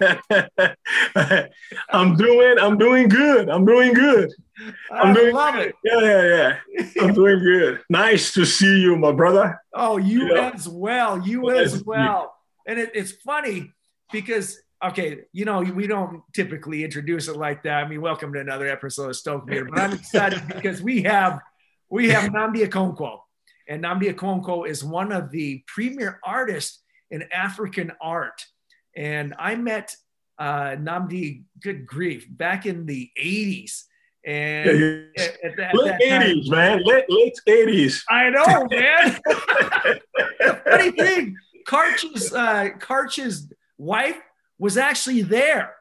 I'm doing, I'm doing good. I'm doing good. I'm I doing love good. it. Yeah, yeah, yeah. I'm doing good. Nice to see you, my brother. Oh, you Yeah. as well. You as well. And it, it's funny because okay, you know, we don't typically introduce it like that. I mean, welcome to another episode of Stoke Meter, but I'm excited because we have we have Nnamdi Okonkwo. And Nnamdi Okonkwo is one of the premier artists in African art. And I met uh, Nnamdi, good grief, back in the 80s. And Yeah, at, at that, Late that time- 80s, man. Late, late 80s. I know, man. Funny thing, Karch's uh, Karch's wife was actually there,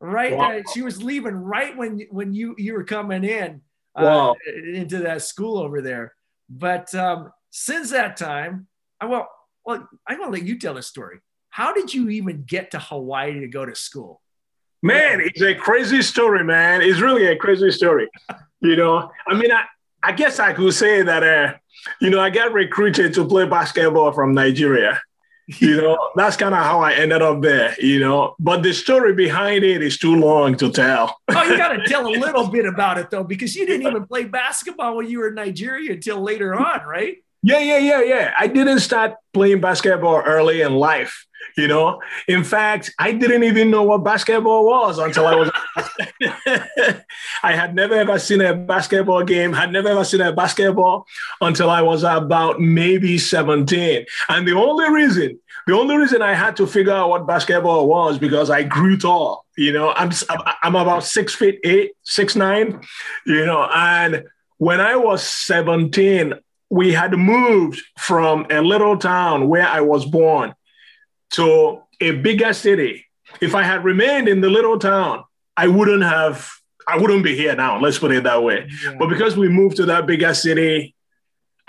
right? Wow. Uh, she was leaving right when when you you were coming in uh, Wow. into that school over there. But um, since that time, I well, well, I'm gonna let you tell the story. How did you even get to Hawaii to go to school? Man, it's a crazy story, man. It's really a crazy story. You know, I mean, I, I guess I could say that, uh, you know, I got recruited to play basketball from Nigeria. You know, that's kind of how I ended up there, you know. But the story behind it is too long to tell. Oh, you got to tell a little bit about it though, because you didn't even play basketball when you were in Nigeria until later on, right? Yeah, yeah, yeah, yeah. I didn't start playing basketball early in life. You know, in fact, I didn't even know what basketball was until I was. I had never ever seen a basketball game. Had never ever seen a basketball until I was about maybe seventeen. And the only reason, the only reason I had to figure out what basketball was because I grew tall. You know, I'm I'm about six feet eight, six nine. You know, and when I was seventeen, we had moved from a little town where I was born to a bigger city. If I had remained in the little town, I wouldn't have, I wouldn't be here now. Let's put it that way. Yeah. But because we moved to that bigger city,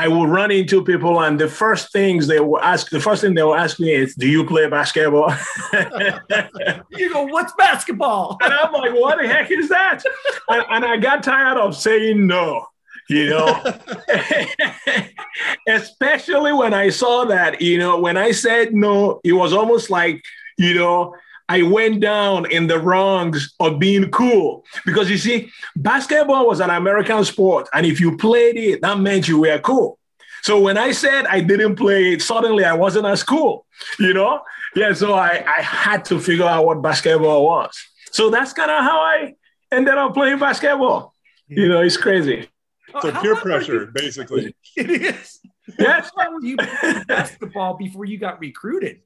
I would run into people, and the first things they will ask, the first thing they will ask me is, "Do you play basketball?" You go, what's basketball? And I'm like, "What the heck is that?" and, and I got tired of saying no. You know, especially when I saw that, you know, when I said no, it was almost like, you know, I went down in the wrongs of being cool. Because you see, basketball was an American sport. And if you played it, that meant you were cool. So when I said I didn't play it, suddenly I wasn't as cool, you know? Yeah, so I, I had to figure out what basketball was. So that's kind of how I ended up playing basketball. You know, it's crazy. So how peer pressure, you- basically. It is. Yes. How long were you playing basketball before you got recruited?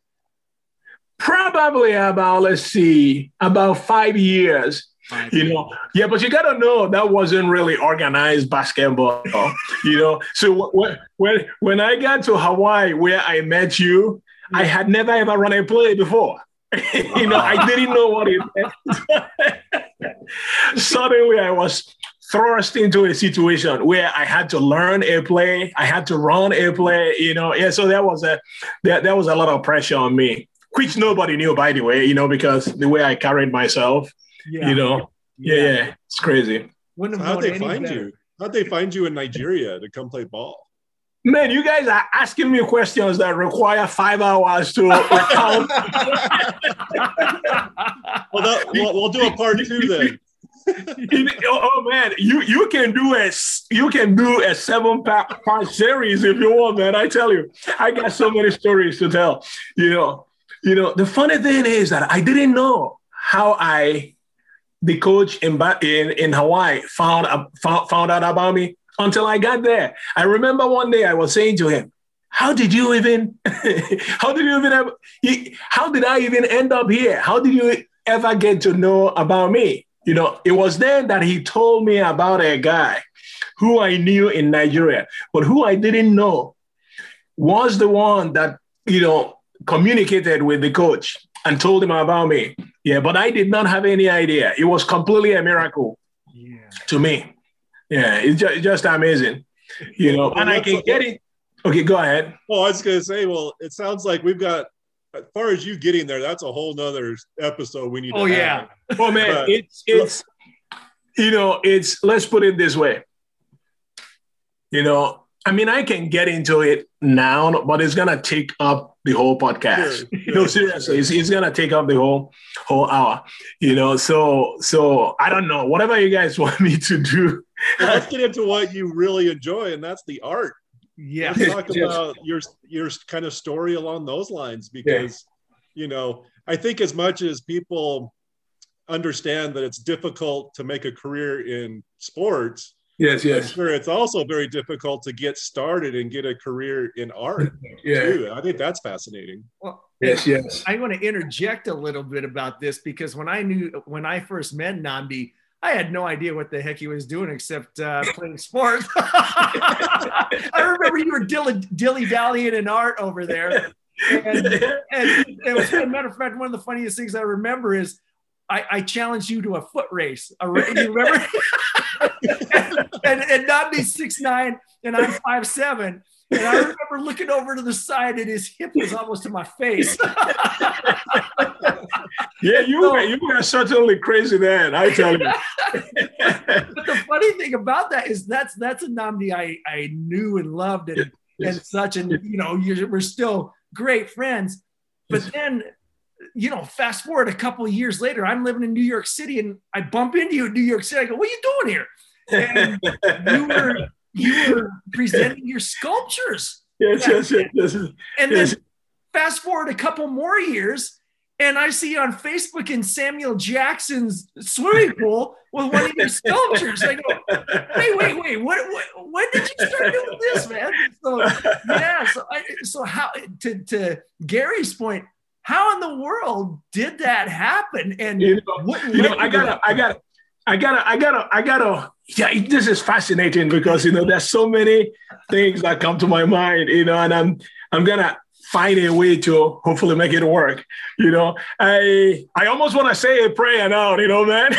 Probably about, let's see, about five years. You know, yeah, but you gotta know that wasn't really organized basketball, you know. So when when when I got to Hawaii, where I met you, I had never ever run a play before. you know, I didn't know what it meant. Suddenly, I was thrust into a situation where I had to learn a play, I had to run a play. You know, yeah. So that was a that, that was a lot of pressure on me, which nobody knew, by the way. You know, because the way I carried myself Yeah. you know yeah, yeah it's crazy Wouldn't How'd they find better. you? How'd they find you in Nigeria to come play ball? man you guys are asking me questions that require five hours to recount Well, that, we'll, we'll do a part two then. Oh, oh, man you you can do a you can do a seven part, part series if you want man i tell you. I got so many stories to tell you know. You know the funny thing is that i didn't know how i the coach in in, in hawaii found, uh, found found out about me until i got there. I remember one day i was saying to him how did you even how did you even have, how did i even end up here? How did you ever get to know about me you know it was then that he told me about a guy who i knew in nigeria but who i didn't know was the one that you know communicated with the coach and told him about me. Yeah but i did not have any idea. It was completely a miracle Yeah. to me. Yeah it's just, just amazing you know. And i can get it. okay go ahead. Well, I was going to say, well, it sounds like we've got, as far as you getting there, that's a whole nother episode we need to Oh, have. yeah. Oh man, But- it's it's you know, it's let's put it this way. You know, I mean, I can get into it now, but it's gonna take up the whole podcast. Sure, no, sure, seriously, it's, it's gonna take up the whole whole hour. You know, so so I don't know. Whatever you guys want me to do. Well, let's get into what you really enjoy, and that's the art. Yeah. Talk Yes. about your your kind of story along those lines because you know I think as much as people understand that it's difficult to make a career in sports, Yes, I'm sure it's also very difficult to get started and get a career in art yeah, too. I think that's fascinating. Well, yes, yes. I want to interject a little bit about this because when I knew when I first met Nnamdi, I had no idea what the heck he was doing except uh, playing sports. I remember you were dilly dilly dallying in art over there, and, and it was a matter of fact one of the funniest things I remember is I, I challenged you to a foot race. A you remember? and and Nnamdi's six nine and I'm five seven. And I remember looking over to the side and his hip was almost to my face. yeah, you were you were certainly crazy then. I tell you. but the funny thing about that is that's that's a Nnamdi I, I knew and loved and, and such and you know you're, we're still great friends but Yes. then you know fast forward a couple of years later I'm living in New York City and I bump into you in New York City I go what are you doing here and you were you were presenting your sculptures yes, yes, yes, yes. and then fast forward a couple more years, and I see on Facebook in Samuel Jackson's swimming pool with one of your sculptures. I go, wait, wait, wait, what, what when did you start doing this, man? So yeah, so I, so how to to Gary's point, how in the world did that happen? And You know, what you know, I gotta. I gotta, I gotta, I gotta, I gotta. Yeah, this is fascinating because you know there's so many things that come to my mind, you know, and I'm I'm gonna find a way to hopefully make it work. You know, I I almost want to say a prayer now, you know, man.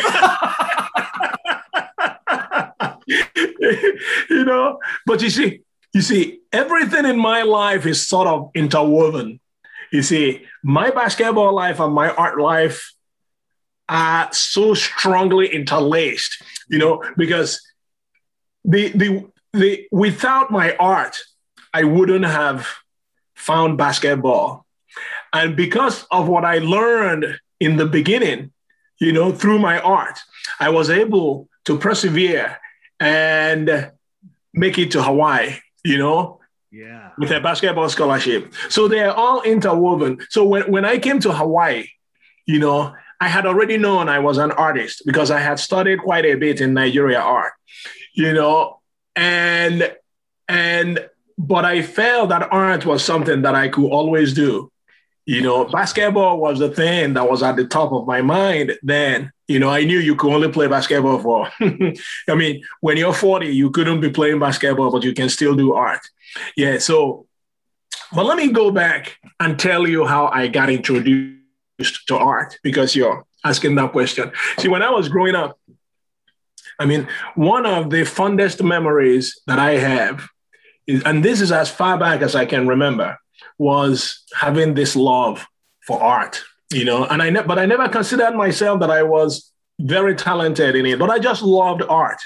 you know, but you see, you see, everything in my life is sort of interwoven. You see, my basketball life and my art life are so strongly interlaced, you know, because the the the without my art, I wouldn't have found basketball. And because of what I learned in the beginning, you know, through my art, I was able to persevere and make it to Hawaii, you know, yeah. with a basketball scholarship. So they're all interwoven. So when, when I came to Hawaii, you know, I had already known I was an artist because I had studied quite a bit in Nigeria art, you know, and and but I felt that art was something that I could always do. You know, basketball was the thing that was at the top of my mind then. You know, I knew you could only play basketball for, I mean, when you're 40, you couldn't be playing basketball, but you can still do art. Yeah. So, but let me go back and tell you how I got introduced to art because you're asking that question. See, when I was growing up, I mean, one of the fondest memories that I have is, and this is as far back as I can remember, was having this love for art, you know, and I, ne- but I never considered myself that I was very talented in it, but I just loved art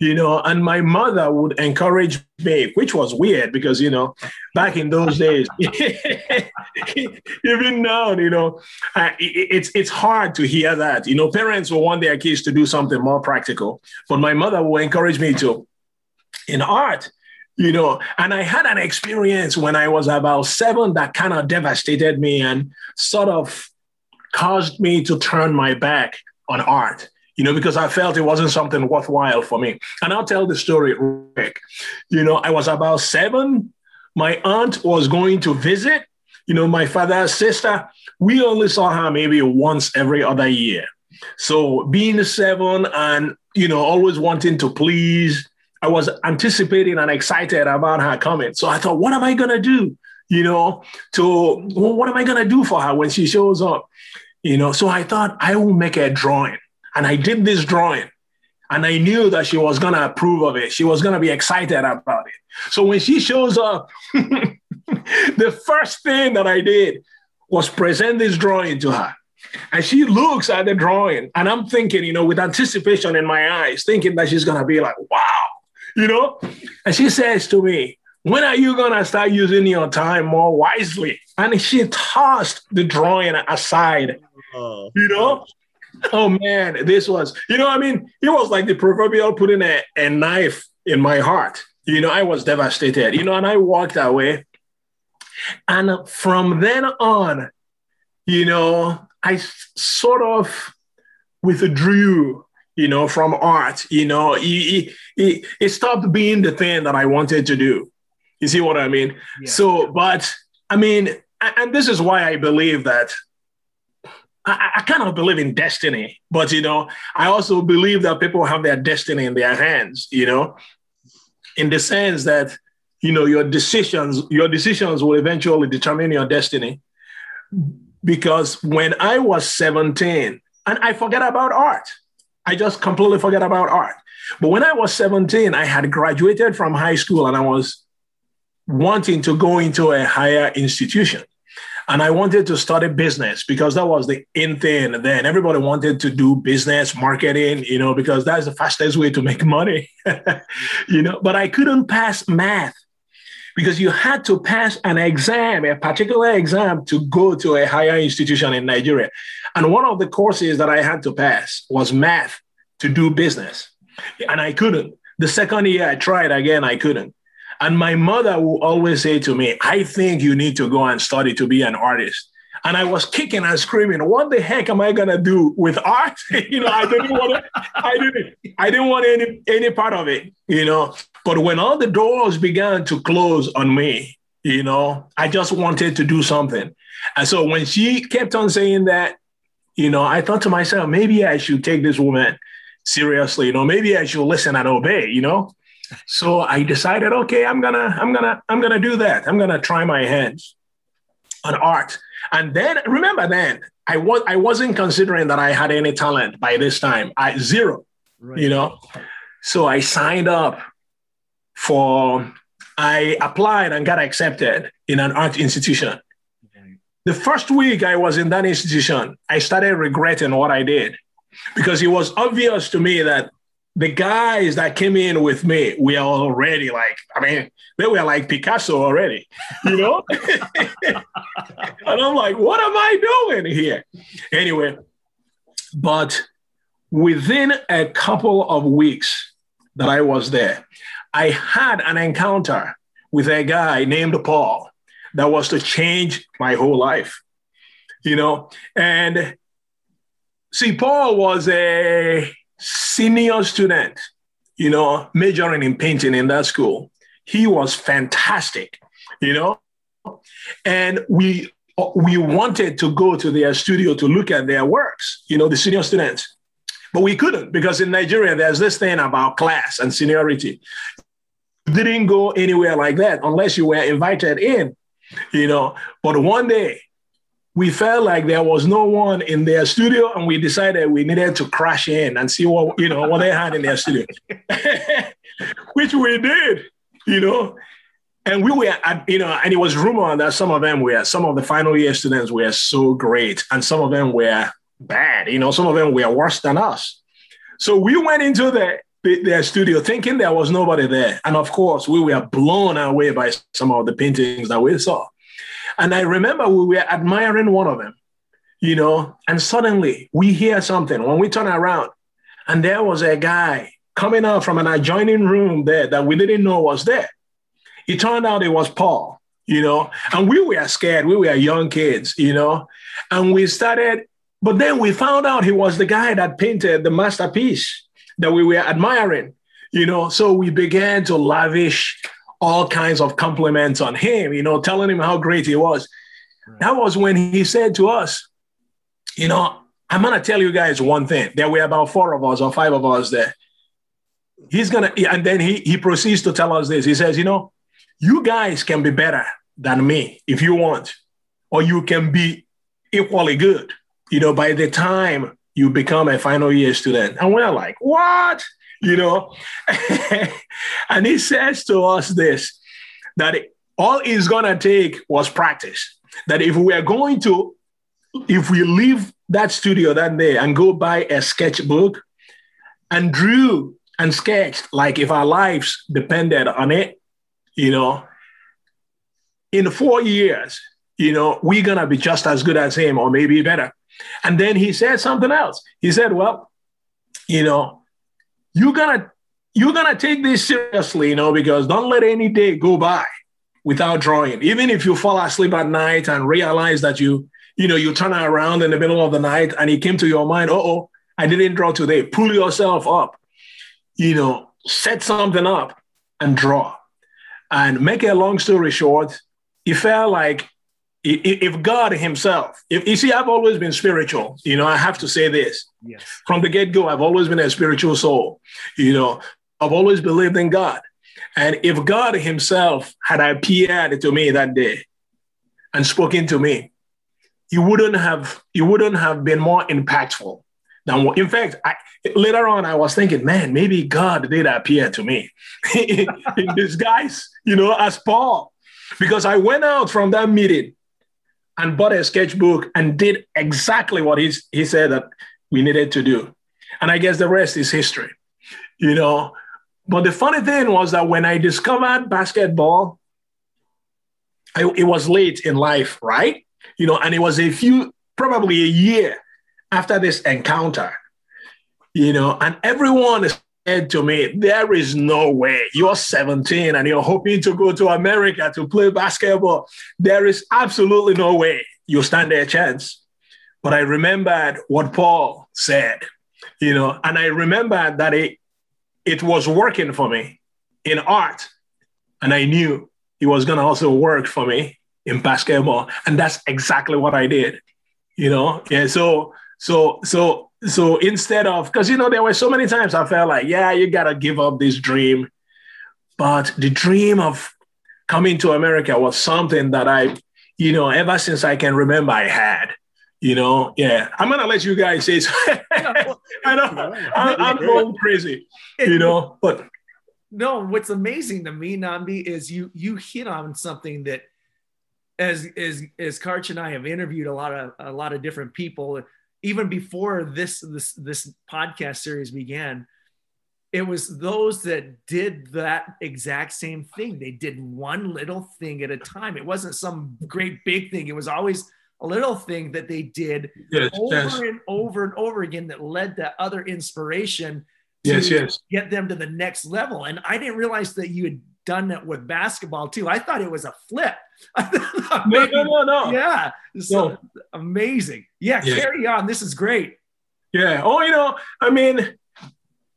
you know, and my mother would encourage me, which was weird because, you know, back in those days, even now, you know, it, it's it's hard to hear that. You know, parents will want their kids to do something more practical, but my mother will encourage me to in art. You know, and I had an experience when I was about seven that kind of devastated me and sort of caused me to turn my back on art you know, because I felt it wasn't something worthwhile for me. And I'll tell the story quick. You know, I was about seven. My aunt was going to visit, you know, my father's sister. We only saw her maybe once every other year. So being seven and, you know, always wanting to please, I was anticipating and excited about her coming. So I thought, what am I going to do? You know, to well, what am I going to do for her when she shows up? You know, so I thought I will make a drawing. And I did this drawing and I knew that she was going to approve of it. She was going to be excited about it. So when she shows up, the first thing that I did was present this drawing to her. And she looks at the drawing and I'm thinking, you know, with anticipation in my eyes, thinking that she's going to be like, wow, you know? And she says to me, when are you gonna start using your time more wisely? And she tossed the drawing aside. Oh, you know? Oh, Oh man, this was, you know, I mean, it was like the proverbial putting a, a knife in my heart. You know, I was devastated, you know, and I walked away. And from then on, you know, I sort of withdrew, you know, from art. You know, it, it, it stopped being the thing that I wanted to do. You see what I mean? Yeah. So, but I mean, and this is why I believe that I, I kind of believe in destiny, but you know, I also believe that people have their destiny in their hands, you know, in the sense that you know your decisions, your decisions will eventually determine your destiny. Because when I was 17, and I forget about art. I just completely forget about art. But when I was 17, I had graduated from high school and I was wanting to go into a higher institution. And I wanted to study business because that was the in thing then. Everybody wanted to do business, marketing, you know, because that's the fastest way to make money, you know. But I couldn't pass math because you had to pass an exam, a particular exam to go to a higher institution in Nigeria. And one of the courses that I had to pass was math to do business. And I couldn't. The second year I tried again, I couldn't. And my mother will always say to me, I think you need to go and study to be an artist. And I was kicking and screaming, what the heck am I gonna do with art? you know, I didn't want I didn't, I didn't want any any part of it, you know. But when all the doors began to close on me, you know, I just wanted to do something. And so when she kept on saying that, you know, I thought to myself, maybe I should take this woman seriously, you know, maybe I should listen and obey, you know. So I decided, okay, I'm gonna, I'm gonna, I'm gonna do that. I'm gonna try my hands on art. And then remember then, I was I wasn't considering that I had any talent by this time. I zero, right. you know. So I signed up for I applied and got accepted in an art institution. The first week I was in that institution, I started regretting what I did because it was obvious to me that the guys that came in with me were already like, I mean, they were like Picasso already, you know? and I'm like, what am I doing here? Anyway, but within a couple of weeks that I was there, I had an encounter with a guy named Paul that was to change my whole life, you know? And see, Paul was a senior student, you know, majoring in painting in that school. He was fantastic, you know, and we we wanted to go to their studio to look at their works, you know, the senior students. But we couldn't because in Nigeria, there's this thing about class and seniority. Didn't go anywhere like that unless you were invited in, you know. But one day, we felt like there was no one in their studio and we decided we needed to crash in and see what you know what they had in their studio. Which we did you know. And we were you know and it was rumored that some of them were some of the final year students were so great and some of them were bad you know some of them were worse than us. So we went into the their studio thinking there was nobody there. And of course we were blown away by some of the paintings that we saw and I remember we were admiring one of them, you know, and suddenly we hear something when we turn around, and there was a guy coming out from an adjoining room there that we didn't know was there. It turned out it was Paul, you know, and we were scared. We were young kids, you know, and we started, but then we found out he was the guy that painted the masterpiece that we were admiring, you know, so we began to lavish all kinds of compliments on him, you know, telling him how great he was. Right. That was when he said to us, you know, I'm going to tell you guys one thing. There were about four of us or five of us there. He's going to, and then he, he proceeds to tell us this. He says, you know, you guys can be better than me if you want, or you can be equally good, you know, by the time you become a final year student. And we're like, what? You know. and he says to us this that all he's gonna take was practice. That if we are going to, if we leave that studio that day and go buy a sketchbook and drew and sketched like if our lives depended on it, you know, in four years, you know, we're gonna be just as good as him or maybe better. And then he said something else. He said, Well, you know, you're gonna you're gonna take this seriously, you know, because don't let any day go by without drawing. Even if you fall asleep at night and realize that you, you know, you turn around in the middle of the night and it came to your mind, oh, I didn't draw today. Pull yourself up, you know, set something up and draw. And make a long story short, it felt like if God Himself, if you see, I've always been spiritual, you know, I have to say this. Yes. From the get go, I've always been a spiritual soul, you know, I've always believed in God. And if God Himself had appeared to me that day and spoken to me, you wouldn't have you wouldn't have been more impactful than what. In fact, I, later on, I was thinking, man, maybe God did appear to me in disguise, you know, as Paul, because I went out from that meeting and bought a sketchbook and did exactly what he, he said that we needed to do. And I guess the rest is history, you know. But the funny thing was that when I discovered basketball, I, it was late in life, right? You know, and it was a few, probably a year after this encounter, you know, and everyone said to me, There is no way you're 17 and you're hoping to go to America to play basketball. There is absolutely no way you stand a chance. But I remembered what Paul said, you know, and I remembered that it, it was working for me in art. And I knew it was going to also work for me in basketball. And that's exactly what I did, you know? Yeah. So, so, so, so instead of, because, you know, there were so many times I felt like, yeah, you got to give up this dream. But the dream of coming to America was something that I, you know, ever since I can remember, I had you know? Yeah. I'm gonna let you guys say so. i know. I'm, I'm going crazy you know? But no what's amazing to me nnamdi is you you hit on something that as as as karch and i have interviewed a lot of a lot of different people even before this this this podcast series began it was those that did that exact same thing they did one little thing at a time it wasn't some great big thing it was always a little thing that they did yes, over yes. and over and over again that led to other inspiration to yes, yes. get them to the next level. And I didn't realize that you had done that with basketball too. I thought it was a flip. no, no, no, no. Yeah. So no. amazing. Yeah, yeah, carry on. This is great. Yeah. Oh, you know, I mean,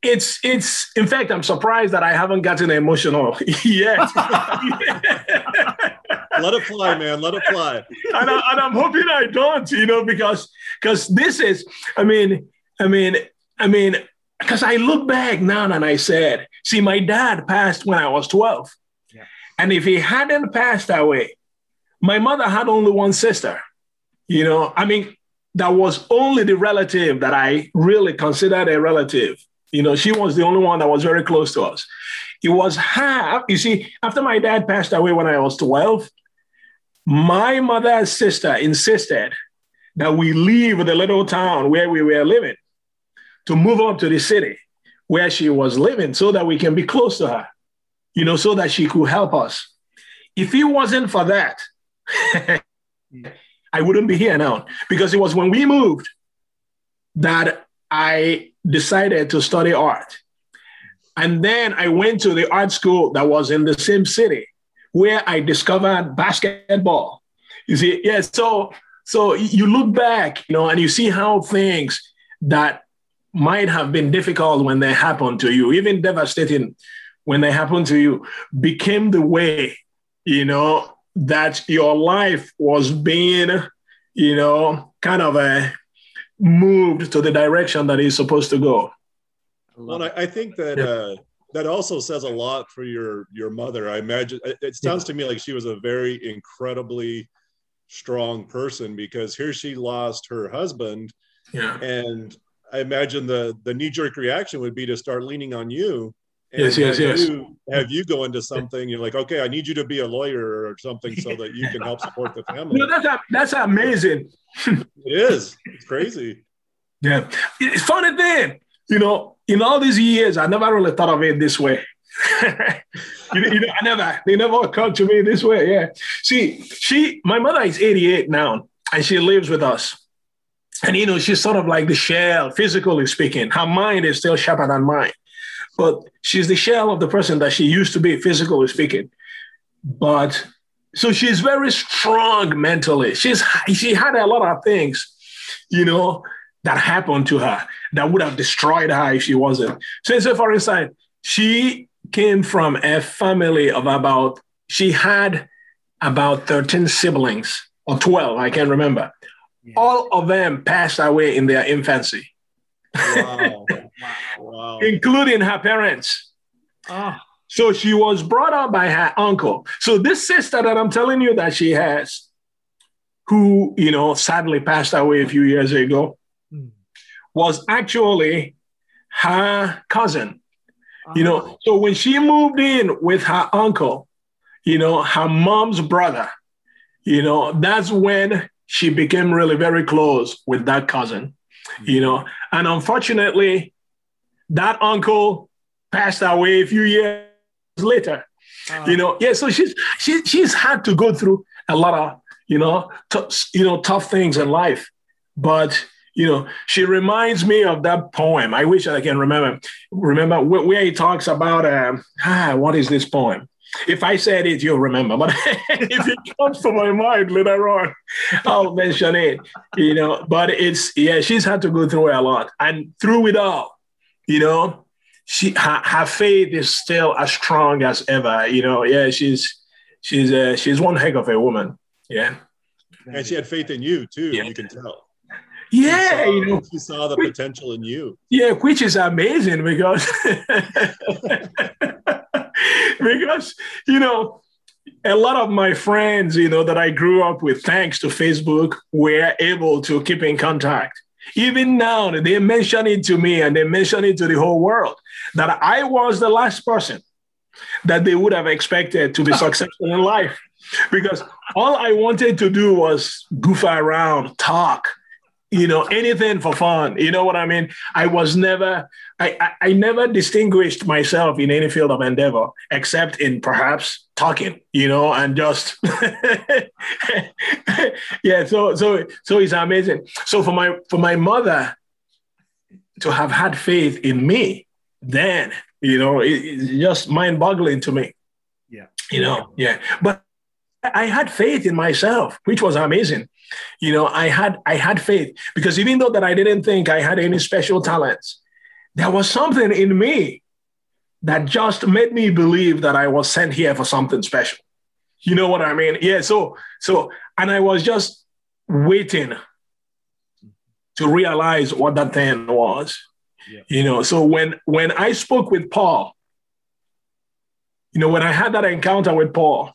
it's it's in fact, I'm surprised that I haven't gotten emotional yet. Let it fly, man. Let it fly. and, I, and I'm hoping I don't, you know, because because this is, I mean, I mean, I mean, because I look back now and I said, see, my dad passed when I was 12. Yeah. And if he hadn't passed away, my mother had only one sister. You know, I mean, that was only the relative that I really considered a relative. You know, she was the only one that was very close to us. It was half, you see, after my dad passed away when I was 12, my mother's sister insisted that we leave the little town where we were living to move up to the city where she was living so that we can be close to her, you know, so that she could help us. If it wasn't for that, I wouldn't be here now because it was when we moved that I decided to study art. And then I went to the art school that was in the same city where I discovered basketball. You see, yeah, so so you look back, you know, and you see how things that might have been difficult when they happened to you, even devastating when they happened to you, became the way, you know, that your life was being, you know, kind of a moved to the direction that it's supposed to go. Well, I, I think that yeah. uh, that also says a lot for your your mother. I imagine it sounds yeah. to me like she was a very incredibly strong person because here she lost her husband. Yeah. And I imagine the the knee jerk reaction would be to start leaning on you. Yes, yes, yes. You, have you go into something? You're like, okay, I need you to be a lawyer or something so that you can help support the family. No, that's that's amazing. it is. It's crazy. Yeah, it's funny thing. You know, in all these years, I never really thought of it this way. you, you know, I never, they never occurred to me this way. Yeah. See, she, my mother is 88 now, and she lives with us. And you know, she's sort of like the shell, physically speaking. Her mind is still sharper than mine, but she's the shell of the person that she used to be, physically speaking. But so she's very strong mentally. She's she had a lot of things, you know, that happened to her that would have destroyed her if she wasn't. So, so for instance, she came from a family of about she had about 13 siblings or 12, I can't remember. Yeah. All of them passed away in their infancy. Wow. wow. Including her parents. Oh. So she was brought up by her uncle. So this sister that I'm telling you that she has, who, you know, sadly passed away a few years ago, mm. was actually her cousin. You know, oh. so when she moved in with her uncle, you know, her mom's brother, you know, that's when she became really very close with that cousin, you hmm. know. And unfortunately, that uncle passed away a few years later. Uh, you know, yeah. So she's she, she's had to go through a lot of you know t- you know tough things in life, but you know she reminds me of that poem. I wish I can remember remember where, he talks about um, ah what is this poem? If I said it, you'll remember. But if it comes to my mind later on, I'll mention it. You know, but it's yeah, she's had to go through a lot, and through it all, you know, she her, her faith is still as strong as ever. You know, yeah, she's she's uh, she's one heck of a woman. Yeah, and she had faith in you too. Yeah. You can tell. Yeah, saw, you know, she saw the which, potential in you. Yeah, which is amazing because because you know a lot of my friends, you know, that I grew up with, thanks to Facebook, were able to keep in contact. Even now, they mention it to me and they mention it to the whole world that I was the last person that they would have expected to be successful in life. Because all I wanted to do was goof around, talk, you know, anything for fun. You know what I mean? I was never, I, I, I, never distinguished myself in any field of endeavor except in perhaps talking, you know, and just, yeah. So, so, so it's amazing. So for my, for my mother to have had faith in me, then, you know, it, it's just mind boggling to me. Yeah. You know, yeah. But I had faith in myself, which was amazing. You know, I had I had faith because even though that I didn't think I had any special talents, there was something in me that just made me believe that I was sent here for something special. You know what I mean? Yeah. So so and I was just waiting to realize what that thing was. Yeah. You know, so when when I spoke with Paul, you know, when I had that encounter with Paul,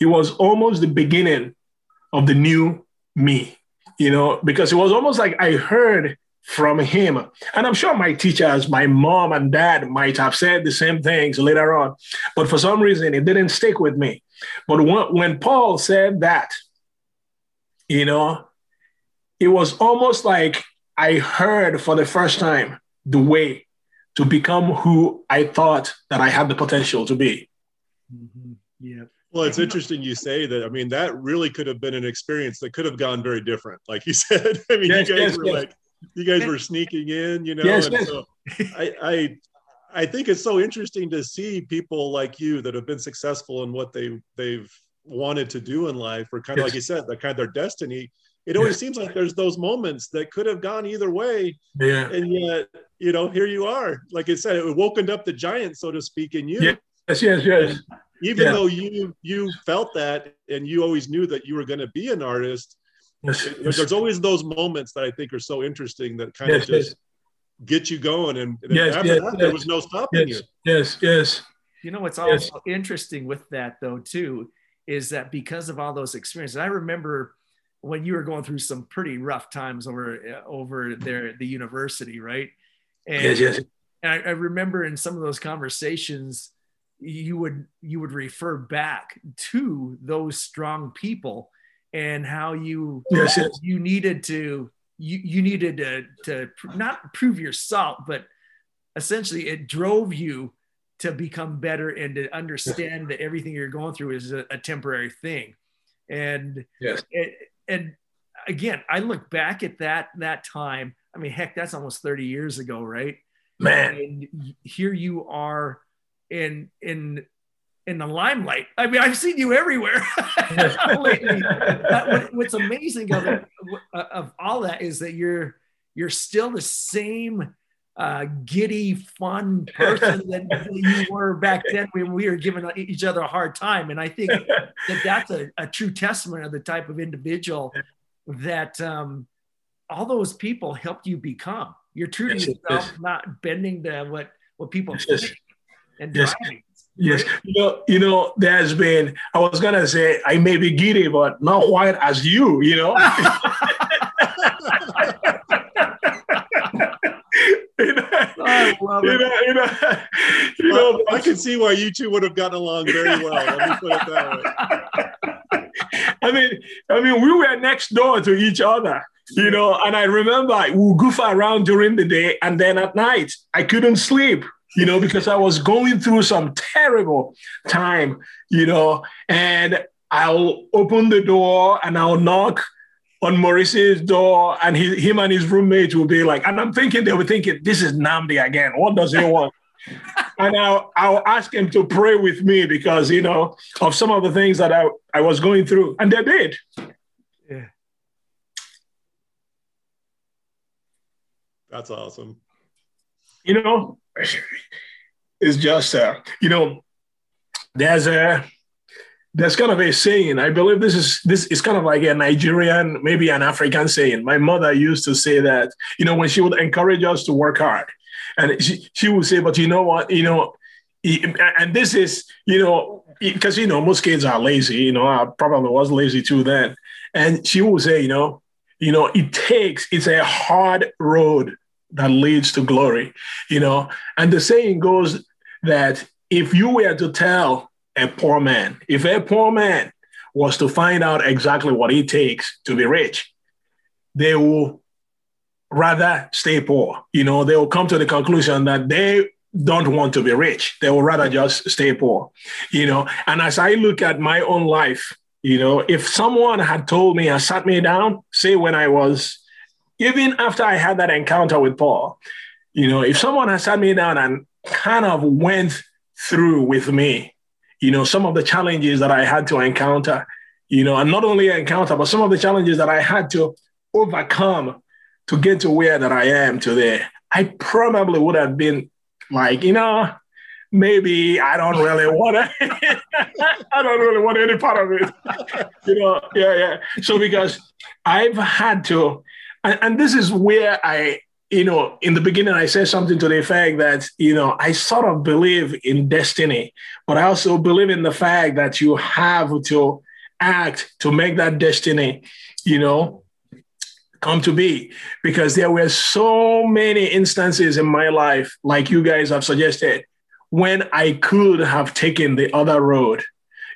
it was almost the beginning of the new me, you know, because it was almost like I heard from him. And I'm sure my teachers, my mom and dad might have said the same things later on, but for some reason it didn't stick with me. But when Paul said that, you know, it was almost like I heard for the first time the way to become who I thought that I had the potential to be. Mm-hmm. Yeah. Well, it's interesting you say that. I mean, that really could have been an experience that could have gone very different. Like you said, I mean, yes, you guys yes, were yes. like, you guys were sneaking in, you know. Yes, yes. So I, I, I think it's so interesting to see people like you that have been successful in what they they've wanted to do in life, or kind of like you said, the kind of their destiny. It always seems like there's those moments that could have gone either way, yeah. And yet, you know, here you are. Like I said, it woken up the giant, so to speak, in you. Yes, yes, yes even yeah. though you you felt that and you always knew that you were going to be an artist yes. there's always those moments that i think are so interesting that kind yes, of just yes. get you going and, and yes, after that there was no stopping you yes yes you know what's also interesting with that though too is that because of all those experiences i remember when you were going through some pretty rough times over uh, over there at the university right and, yes, yes. and I, I remember in some of those conversations you would you would refer back to those strong people and how you yes, yes. you needed to you, you needed to, to not prove yourself but essentially it drove you to become better and to understand that everything you're going through is a, a temporary thing. And yes. It, and again, I look back at that that time. I mean, heck, that's almost 30 years ago, right? Man. And here you are in in in the limelight. I mean, I've seen you everywhere lately. what, what's amazing of it, of all that is that you're you're still the same uh, giddy, fun person that you were back then when we were giving each other a hard time. And I think that that's a, a true testament of the type of individual that um, all those people helped you become. You're true to yourself, yes. not bending to what what people yes. think and driving. Yes, you know, you know, there's been. I was gonna say I may be giddy, but not quite as you. You know. you know, I love you know, you know, you know, I can see why you two would have gotten along very well. Let me put it that way. I mean, I mean, we were next door to each other, you know, and I remember we goof around during the day, and then at night I couldn't sleep, you know, because I was going through some terrible time, you know, and I'll open the door and I'll knock on Maurice's door, and he, him and his roommates will be like, and I'm thinking they were thinking, this is Nnamdi again. What does he want? and I'll, I'll ask him to pray with me because, you know, of some of the things that I, I was going through. And they did. Yeah. That's awesome. You know, it's just, uh, you know, there's a, there's kind of a saying. I believe this is this is kind of like a Nigerian, maybe an African saying. My mother used to say that, you know, when she would encourage us to work hard, and she, she would say, but you know what, you know, and this is, you know, because you know most kids are lazy. You know, I probably was lazy too then, and she would say, you know, you know, it takes it's a hard road that leads to glory, you know, and the saying goes that if you were to tell a poor man. If a poor man was to find out exactly what it takes to be rich, they will rather stay poor. You know, they will come to the conclusion that they don't want to be rich. They will rather just stay poor. You know, and as I look at my own life, you know, if someone had told me and sat me down, say when I was, even after I had that encounter with Paul, you know, if someone had sat me down and kind of went through with me you know, some of the challenges that I had to encounter, you know, and not only encounter, but some of the challenges that I had to overcome to get to where that I am today. I probably would have been like, you know, maybe I don't really want to, I don't really want any part of it. you know, yeah, yeah. So because I've had to, and, and this is where I you know, in the beginning, I said something to the effect that, you know, I sort of believe in destiny, but I also believe in the fact that you have to act to make that destiny, you know, come to be. Because there were so many instances in my life, like you guys have suggested, when I could have taken the other road,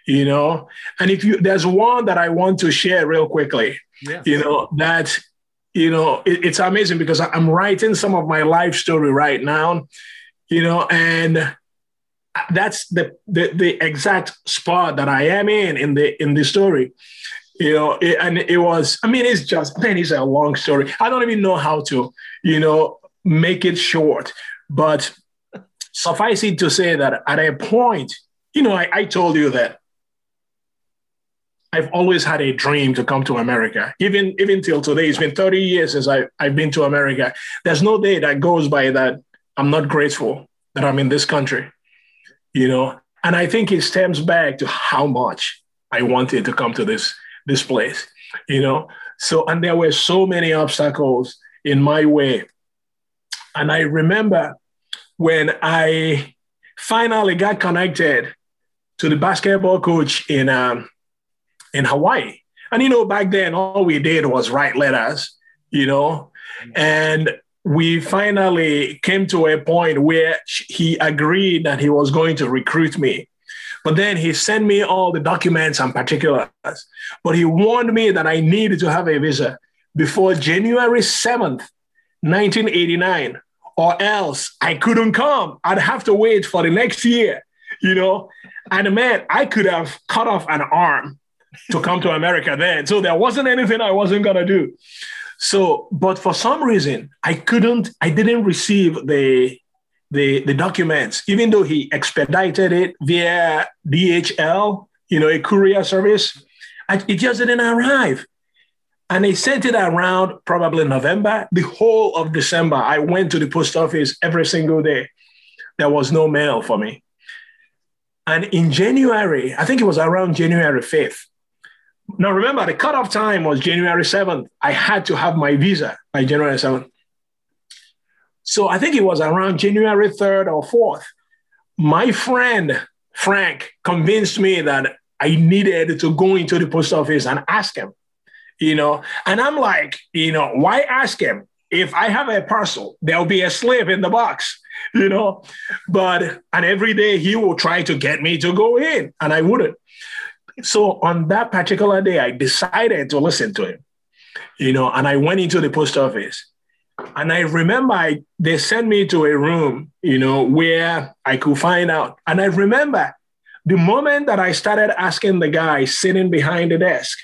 you know. And if you, there's one that I want to share real quickly, yes. you know, that you know, it, it's amazing because I'm writing some of my life story right now, you know, and that's the, the, the exact spot that I am in in the in the story, you know, it, and it was. I mean, it's just man, it's a long story. I don't even know how to, you know, make it short, but suffice it to say that at a point, you know, I, I told you that I've always had a dream to come to America. Even even till today, it's been 30 years since I, I've been to America. There's no day that goes by that I'm not grateful that I'm in this country. You know, and I think it stems back to how much I wanted to come to this this place. You know, so and there were so many obstacles in my way. And I remember when I finally got connected to the basketball coach in um, in Hawaii. And, you know, back then, all we did was write letters, you know, and we finally came to a point where he agreed that he was going to recruit me. But then he sent me all the documents and particulars. But he warned me that I needed to have a visa before January 7th, 1989, or else I couldn't come. I'd have to wait for the next year, you know. And man, I could have cut off an arm to come to America then. So there wasn't anything I wasn't gonna do. So, but for some reason, I couldn't, I didn't receive the the, the documents, even though he expedited it via DHL, you know, a courier service, I, it just didn't arrive. And they sent it around probably November. The whole of December, I went to the post office every single day. There was no mail for me. And in January, I think it was around January 5th. Now, remember, the cutoff time was January 7th. I had to have my visa by January 7th. So I think it was around January 3rd or 4th. My friend, Frank, convinced me that I needed to go into the post office and ask him, you know, and I'm like, you know, why ask him? If I have a parcel, there'll be a slip in the box, you know. But and every day he will try to get me to go in, and I wouldn't. So on that particular day, I decided to listen to him, you know, and I went into the post office and I remember I, they sent me to a room, you know, where I could find out. And I remember the moment that I started asking the guy sitting behind the desk,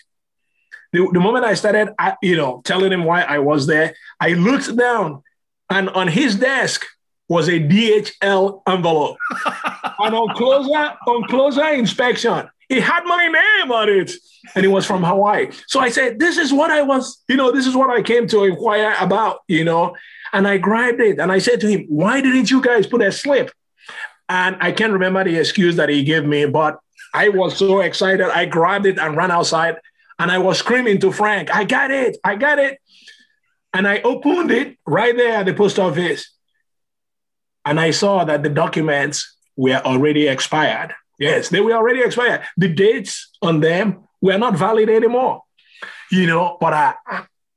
the, the moment I started, you know, telling him why I was there, I looked down and on his desk was a DHL envelope. and on closer, on closer inspection, it had my name on it and it was from Hawaii. So I said, This is what I was, you know, this is what I came to inquire about, you know. And I grabbed it and I said to him, Why didn't you guys put a slip? And I can't remember the excuse that he gave me, but I was so excited. I grabbed it and ran outside and I was screaming to Frank, I got it, I got it. And I opened it right there at the post office. And I saw that the documents were already expired. Yes, they were already expired. The dates on them were not valid anymore. You know, but I,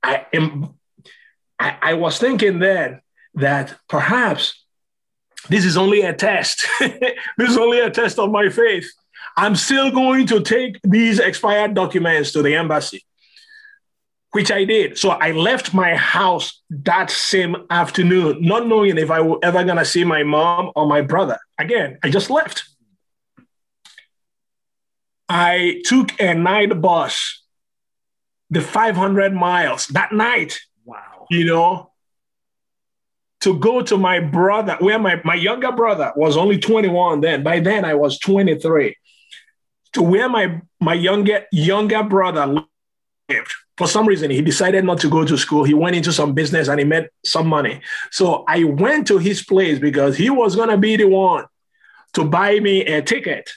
I, am, I, I was thinking then that perhaps this is only a test. this is only a test of my faith. I'm still going to take these expired documents to the embassy, which I did. So I left my house that same afternoon, not knowing if I were ever going to see my mom or my brother. Again, I just left. I took a night bus, the 500 miles that night. Wow. You know, to go to my brother, where my, my younger brother was only 21 then. By then I was 23. To where my, my younger, younger brother lived. For some reason, he decided not to go to school. He went into some business and he made some money. So I went to his place because he was going to be the one to buy me a ticket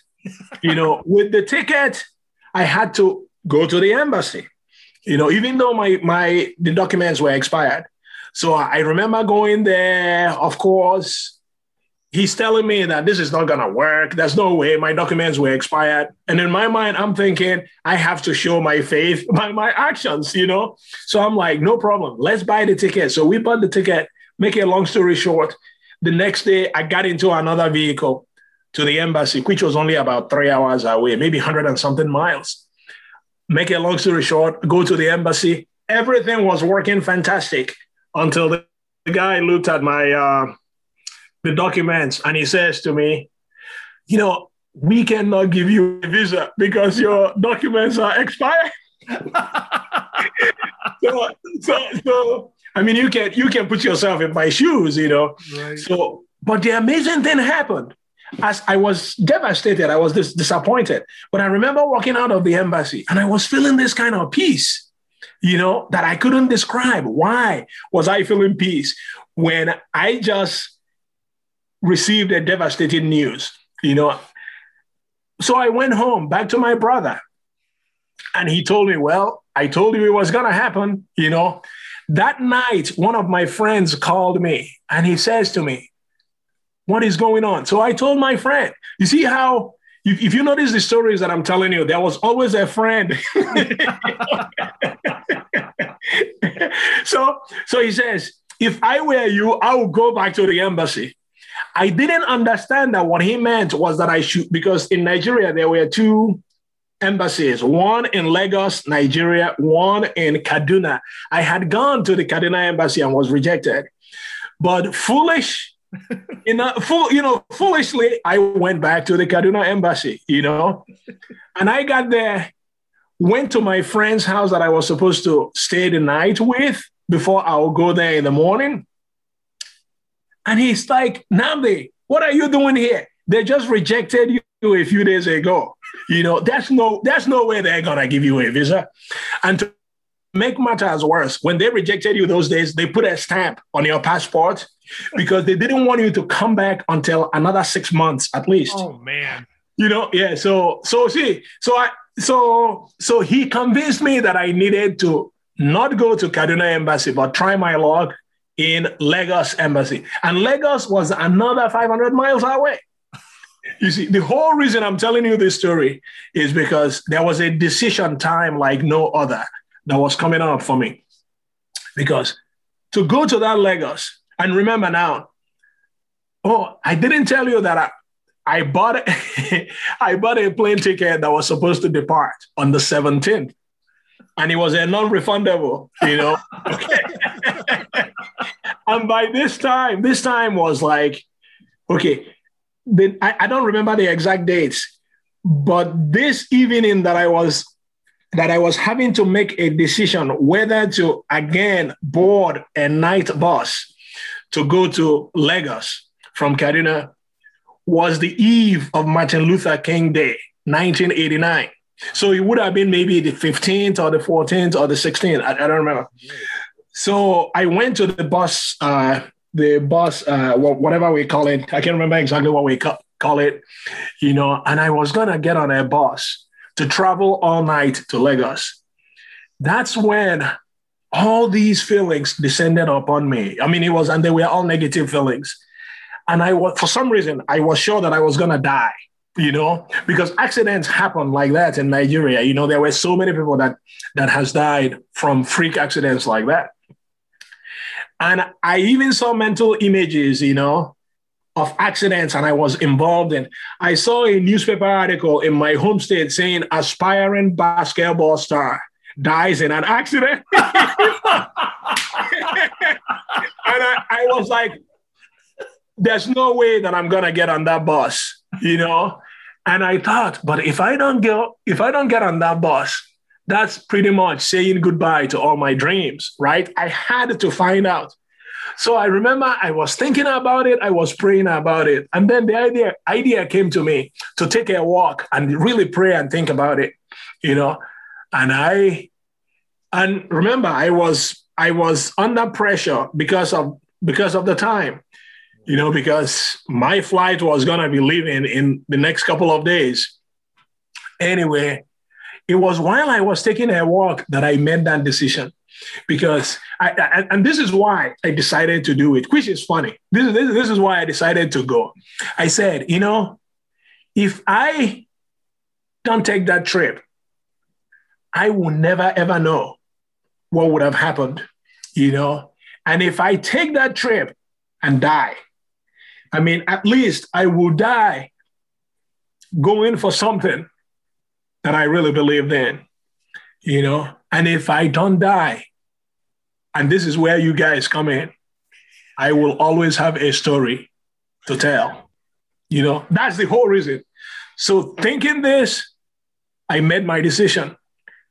you know, with the ticket, I had to go to the embassy. You know, even though my my the documents were expired. So I remember going there, of course. He's telling me that this is not gonna work. There's no way my documents were expired. And in my mind, I'm thinking I have to show my faith by my actions, you know. So I'm like, no problem. Let's buy the ticket. So we bought the ticket. Make a long story short, the next day I got into another vehicle to the embassy, which was only about three hours away, maybe 100 and something miles. Make a long story short, go to the embassy. Everything was working fantastic until the, the guy looked at my uh, the documents and he says to me, "You know, we cannot give you a visa because your documents are expired." so, so, so, I mean, you can you can put yourself in my shoes, you know. Right. So, but the amazing thing happened as I was devastated, I was dis- disappointed. But I remember walking out of the embassy and I was feeling this kind of peace, you know, that I couldn't describe. Why was I feeling peace when I just received a devastating news, you know? So I went home back to my brother and he told me, Well, I told you it was going to happen, you know. That night, one of my friends called me and he says to me, what is going on? So I told my friend, you see how, if, you notice the stories that I'm telling you, there was always a friend. so, so he says, if I were you, I would go back to the embassy. I didn't understand that what he meant was that I should, because in Nigeria, there were two embassies, one in Lagos, Nigeria, one in Kaduna. I had gone to the Kaduna embassy and was rejected. But foolish, you know, fool, you know, foolishly, I went back to the Kaduna embassy, you know, and I got there, went to my friend's house that I was supposed to stay the night with before I would go there in the morning. And he's like, Nnamdi, what are you doing here? They just rejected you a few days ago. You know, that's no, that's no way they're gonna give you a visa. And to make matters worse, when they rejected you those days, they put a stamp on your passport because they didn't want you to come back until another six months at least. Oh man. You know, yeah. So so see, so I so so he convinced me that I needed to not go to Kaduna Embassy, but try my luck in Lagos Embassy. And Lagos was another 500 miles away. You see, the whole reason I'm telling you this story is because there was a decision time like no other that was coming up for me. Because to go to that Lagos, and remember now, oh, I didn't tell you that I, I bought I bought a plane ticket that was supposed to depart on the 17th. And it was a non-refundable, you know. and by this time, this time was like, okay, then I, I don't remember the exact dates, but this evening that I was that I was having to make a decision whether to again board a night bus to go to Lagos from Kaduna was the eve of Martin Luther King Day, 1989. So it would have been maybe the 15th or the 14th or the 16th. I, I don't remember. So I went to the bus uh, the bus, uh, whatever we call it. I can't remember exactly what we call it, you know, and I was going to get on a bus to travel all night to Lagos. That's when all these feelings descended upon me. I mean, it was, and they were all negative feelings. And I was, for some reason, I was sure that I was going to die, you know, because accidents happen like that in Nigeria. You know, there were so many people that, that has died from freak accidents like that. And I even saw mental images, you know, of accidents and I was involved in. I saw a newspaper article in my home state saying aspiring basketball star dies in an accident. and I, I was like, there's no way that I'm gonna get on that bus, you know? And I thought, but if I don't get if I don't get on that bus, that's pretty much saying goodbye to all my dreams, right? I had to find out. So I remember I was thinking about it, I was praying about it. And then the idea, idea came to me to take a walk and really pray and think about it, you know. And I and remember I was I was under pressure because of because of the time, you know, because my flight was gonna be leaving in the next couple of days. Anyway, it was while I was taking a walk that I made that decision because I, I, and this is why I decided to do it, which is funny. This, this, this is why I decided to go. I said, you know, if I don't take that trip, I will never ever know what would have happened, you know. And if I take that trip and die, I mean, at least I will die going for something that I really believed in, you know? And if I don't die, and this is where you guys come in, I will always have a story to tell. You know, that's the whole reason. So thinking this, I made my decision.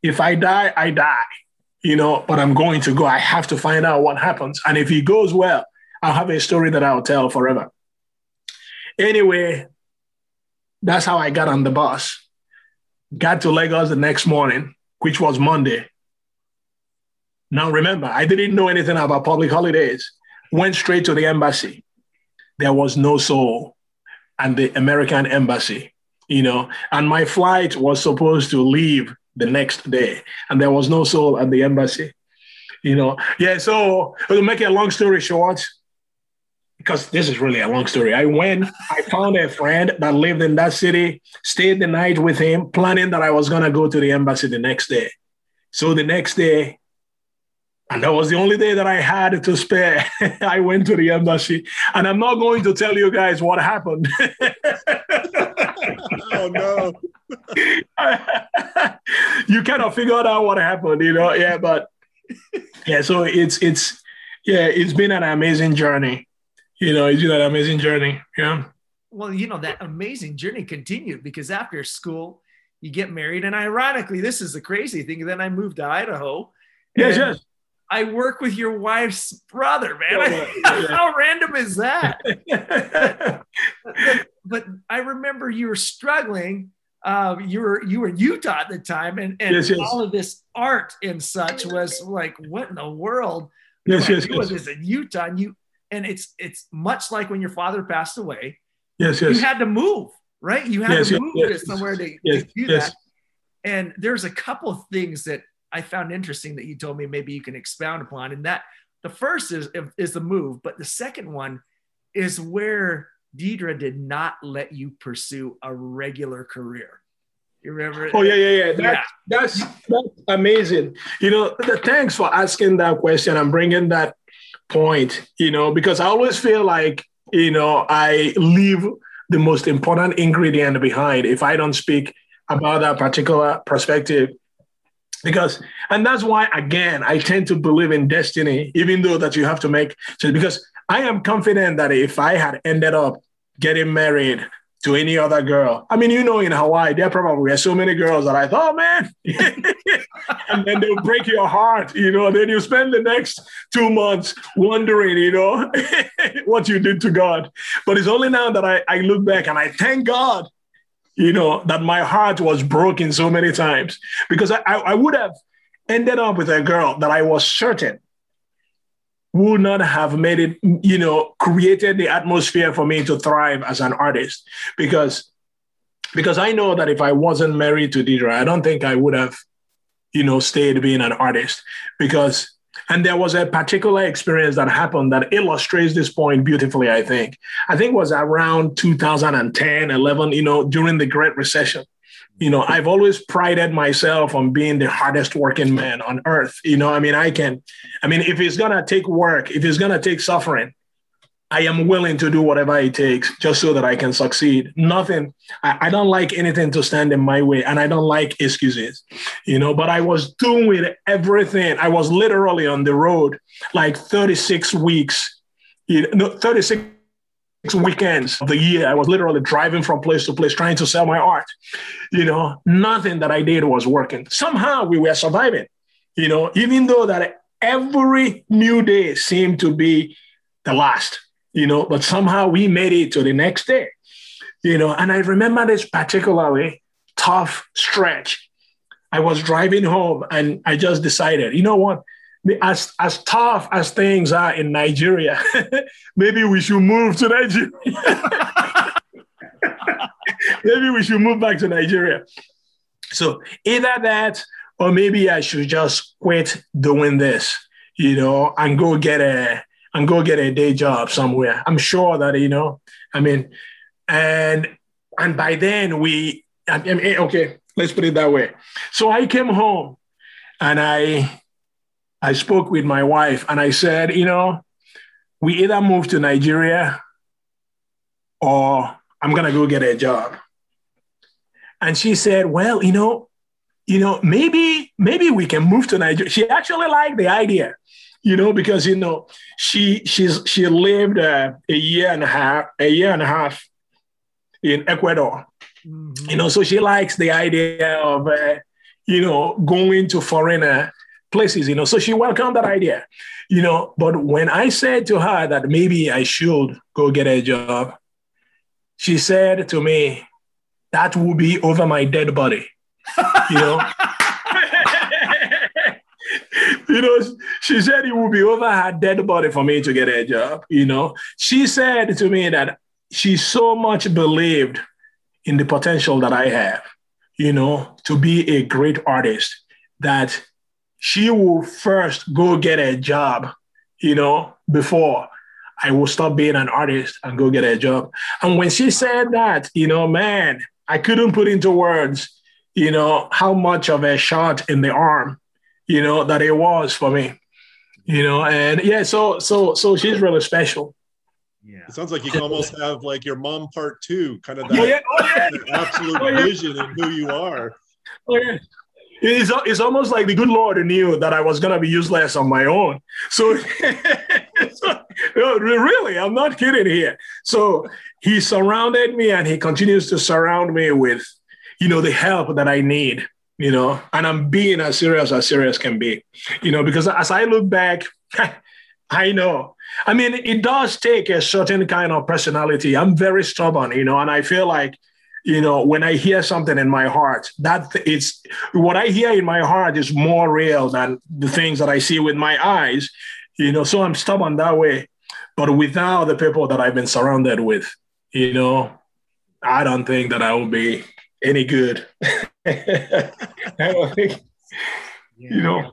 If I die, I die, you know, but I'm going to go. I have to find out what happens. And if it goes well, I'll have a story that I'll tell forever. Anyway, that's how I got on the bus. Got to Lagos the next morning, which was Monday. Now, remember, I didn't know anything about public holidays. Went straight to the embassy. There was no soul and the American embassy, you know, and my flight was supposed to leave the next day, and there was no soul at the embassy, you know. Yeah, so to make a long story short, because this is really a long story. I went, I found a friend that lived in that city, stayed the night with him, planning that I was going to go to the embassy the next day. So the next day, and that was the only day that I had to spare. I went to the embassy, and I'm not going to tell you guys what happened. oh no! you kind of figured out what happened, you know? Yeah, but yeah. So it's it's yeah, it's been an amazing journey. You know, it's been an amazing journey. Yeah. Well, you know, that amazing journey continued because after school, you get married. And ironically, this is the crazy thing. Then I moved to Idaho. Yes, yes. I work with your wife's brother, man. Yeah, yeah. How random is that? but, but, I remember you were struggling. Uh, you were you were Utah at the time, and, and yes, all of this art and such was like, what in the world? Yes, yes, yes. this in Utah, and you and it's it's much like when your father passed away. Yes, yes. You had to move, right? You had yes, to move yes, to somewhere to, to do that. And there's a couple of things that I found interesting that you told me maybe you can expound upon. And that the first is is the move, but the second one is where Deidre did not let you pursue a regular career. You remember? Oh yeah, yeah, yeah. That, yeah. That's that's amazing. You know, the, thanks for asking that question and bringing that point. You know, because I always feel like you know I leave the most important ingredient behind if I don't speak about that particular perspective because and that's why again i tend to believe in destiny even though that you have to make because i am confident that if i had ended up getting married to any other girl i mean you know in hawaii there probably are so many girls that i thought oh, man. And then they'll break your heart you know then you spend the next two months wondering you know what you did to god. But it's only now that I, I look back and i thank god you know, that my heart was broken so many times. Because I, I would have ended up with a girl that I was certain would not have made it, you know, created the atmosphere for me to thrive as an artist. Because because I know that if I wasn't married to Deidre, I don't think I would have, you know, stayed being an artist. Because and there was a particular experience that happened that illustrates this point beautifully, I think. I think was around 2010, 11, you know, during the Great Recession. You know, I've always prided myself on being the hardest working man on earth. You know, I mean, I can, I mean, if it's to take work, if it's to take suffering, I am willing to do whatever it takes just so that I can succeed. Nothing, I, I, don't like anything to stand in my way and I don't like excuses, you know, but I was doing everything. I was literally on the road like 36 weeks, you know, 36 weekends of the year. I was literally driving from place to place trying to sell my art. You know, nothing that I did was working. Somehow we were surviving, you know, even though that every new day seemed to be the last you know, but somehow we made it to the next day, you know. And I remember this particularly tough stretch. I was driving home and I just decided, you know what? As, as tough as things are in Nigeria, maybe we should move to Nigeria. maybe we should move back to Nigeria. So either that, or maybe I should just quit doing this, you know, and go get a and go get a day job somewhere. I'm sure that you know. I mean, and and by then we. I mean, eh, okay, let's put it that way. So I came home, and I I spoke with my wife, and I said, you know, we either move to Nigeria, or I'm gonna go get a job. And she said, well, you know, you know, maybe maybe we can move to Nigeria. She actually liked the idea you know, because you know she she's she lived uh, a year and a half a year and a half in Ecuador. Mm-hmm. You know, so she likes the idea of uh, you know going to foreign places. You know, so she welcomed that idea. You know, but when I said to her that maybe I should go get a job, she said to me, "That will be over my dead body." You know. you know, she said it would be over her dead body for me to get a job. You know, she said to me that she so much believed in the potential that I have, you know, to be a great artist that she will first go get a job, you know, before I will stop being an artist and go get a job. And when she said that, you know, man, I couldn't put into words, you know, how much of a shot in the arm you know, that it was for me. You know, and yeah, so so so she's really special. Yeah. It sounds like you can almost have like your mom part two, kind of oh, that, oh, yeah. Oh, yeah. absolute oh, yeah. vision in who you are. Oh yeah. it's, it's almost like the good Lord knew that I was going to be useless on my own. So, so, really, I'm not kidding here. So he surrounded me and he continues to surround me with, you know, the help that I need, you know, and I'm being as serious as serious can be, you know, because as I look back, I know. I mean, it does take a certain kind of personality. I'm very stubborn, you know, and I feel like, you know, when I hear something in my heart, that it's what I hear in my heart is more real than the things that I see with my eyes, you know. So I'm stubborn that way. But without the people that I've been surrounded with, you know, I don't think that I will be any good. I don't think, yeah. you know.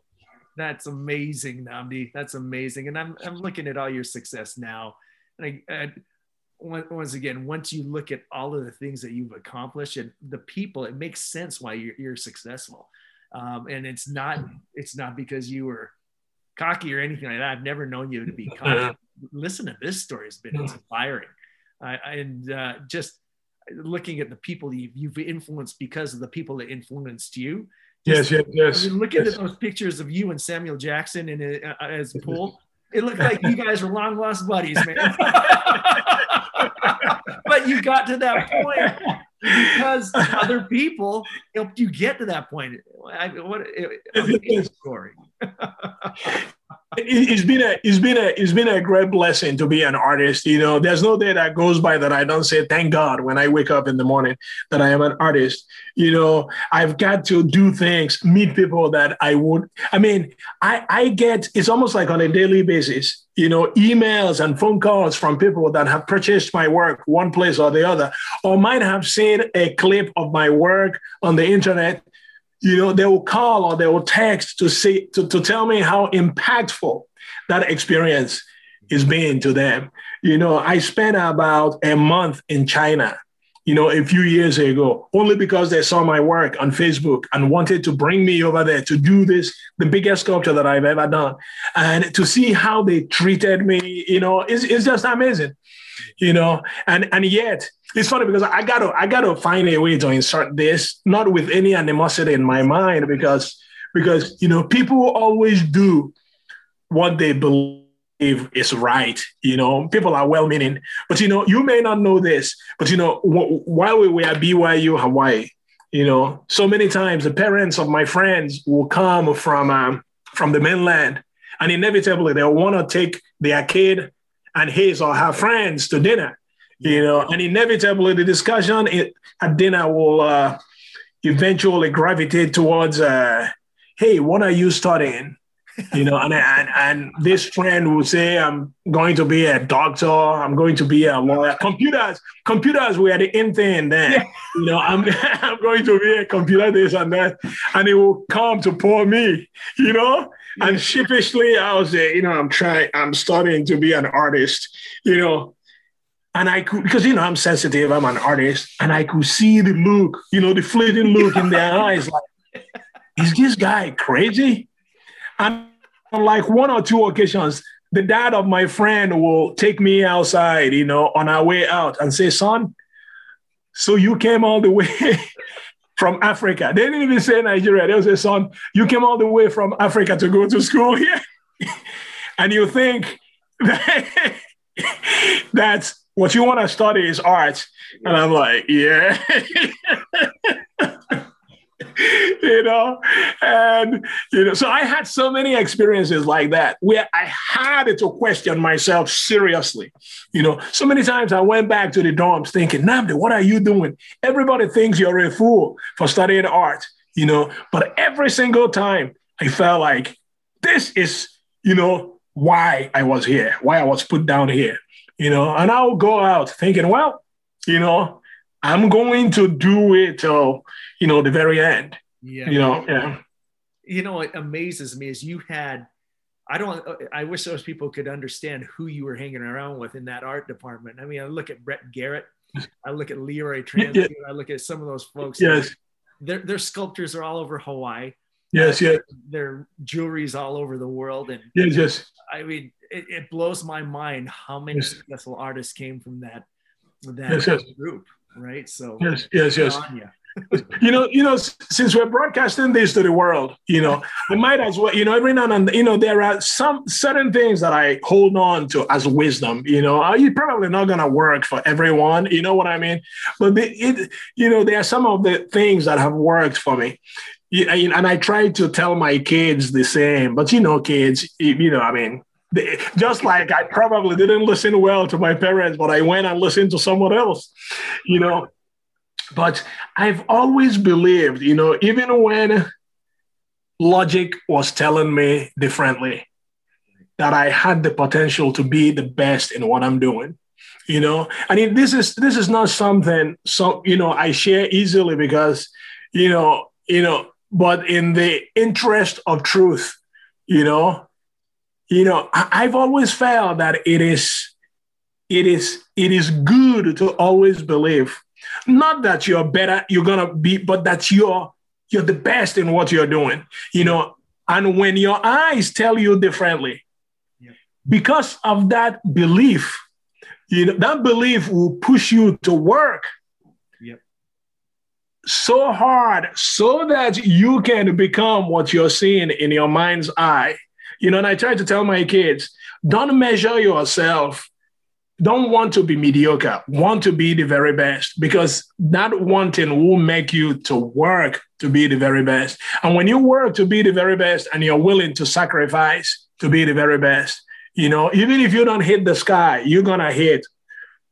That's amazing, Nnamdi. That's amazing. And I'm, I'm looking at all your success now. And I, I once again, once you look at all of the things that you've accomplished and the people, it makes sense why you're, you're successful. Um, and it's not it's not because you were cocky or anything like that. I've never known you to be cocky. Listen to this story; it's been inspiring, uh, and uh, just looking at the people you've, you've, influenced because of the people that influenced you. Just, yes, yes, yes. looking yes. at those pictures of you and Samuel Jackson in uh, as pool, it looked like you guys were long lost buddies, man. but you got to that point because other people helped you get to that point. I, what a story. it's been a it's been a it's been a great blessing to be an artist you know? There's no day that goes by that i don't say thank god when i wake up in the morning that i am an artist. You know i've got to do things meet people that i would i mean i i get it's almost like on a daily basis you know emails and phone calls from people that have purchased my work one place or the other or might have seen a clip of my work on the internet you know, they will call or they will text to say to, to tell me how impactful that experience is being to them. You know, I spent about a month in China, you know, a few years ago, only because they saw my work on Facebook and wanted to bring me over there to do this, the biggest sculpture that I've ever done. And to see how they treated me, you know, it's just amazing, you know, and, and yet it's funny because I gotta I gotta find a way to insert this, not with any animosity in my mind, because because you know people always do what they believe is right. You know, people are well meaning, but you know, you may not know this, but you know, while we were at BYU Hawaii, you know, so many times the parents of my friends will come from um, from the mainland, and inevitably they'll want to take their kid and his or her friends to dinner you know, and inevitably the discussion at dinner will uh, eventually gravitate towards, uh, hey, what are you studying? you know, and, and and this friend will say, I'm going to be a doctor, I'm going to be a lawyer. Computers, computers were the in thing then. Yeah. You know, I'm I'm going to be a computer this and that. And it will come to poor me, you know. And sheepishly, I was say, you know, I'm trying, I'm starting to be an artist, you know. And I could, because, you know, I'm sensitive, I'm an artist, and I could see the look, you know, the fleeting look in their eyes like, is this guy crazy? And on like one or two occasions, the dad of my friend will take me outside, you know, on our way out and say, son, so you came all the way from Africa. They didn't even say Nigeria. They'll say, son, you came all the way from Africa to go to school here. and you think that that's what you want to study is art. And I'm like, yeah. you know, and you know, so I had so many experiences like that where I had to question myself seriously. You know, so many times I went back to the dorms thinking, Nnamdi, what are you doing? Everybody thinks you're a fool for studying art, you know, but every single time I felt like this is, you know, why I was here, why I was put down here you know, and I'll go out thinking, well, you know, I'm going to do it till, you know, the very end. Yeah. You know, yeah. You know, what amazes me is you had, I don't, I wish those people could understand who you were hanging around with in that art department. I mean, I look at Brett Garrett, I look at Leroy Trans, yeah. I look at some of those folks. Yes. Their, their sculptures are all over Hawaii. Yes, yes. Their jewelry's all over the world. And yes, yes. I mean, it, it blows my mind how many yes. successful artists came from that that yes, yes. group, right? So yes, yes, yes. you know, you know, since we're broadcasting this to the world, you know, I might as well, you know, every now and then, you know, there are some certain things that I hold on to as wisdom. You know, uh, are you probably not gonna work for everyone? You know what I mean? But the, it, you know, there are some of the things that have worked for me. And I try to tell my kids the same, but you know, kids, you know, I mean, just like I probably didn't listen well to my parents, but I went and listened to someone else, you know. But I've always believed, you know, even when logic was telling me differently, that I had the potential to be the best in what I'm doing. You know, I mean, this is this is not something so you know I share easily because you know you know, but in the interest of truth, you know, you know, I, I've always felt that it is it is it is good to always believe not that you're better, you're gonna be, but that you're you're the best in what you're doing. You know, and when your eyes tell you differently, yeah. because of that belief, you know, that belief will push you to work so hard so that you can become what you're seeing in your mind's eye. You know, and I try to tell my kids, don't measure yourself don't want to be mediocre, want to be the very best because that wanting will make you to work to be the very best. And when you work to be the very best and you're willing to sacrifice to be the very best, you know, even if you don't hit the sky, you're going to hit,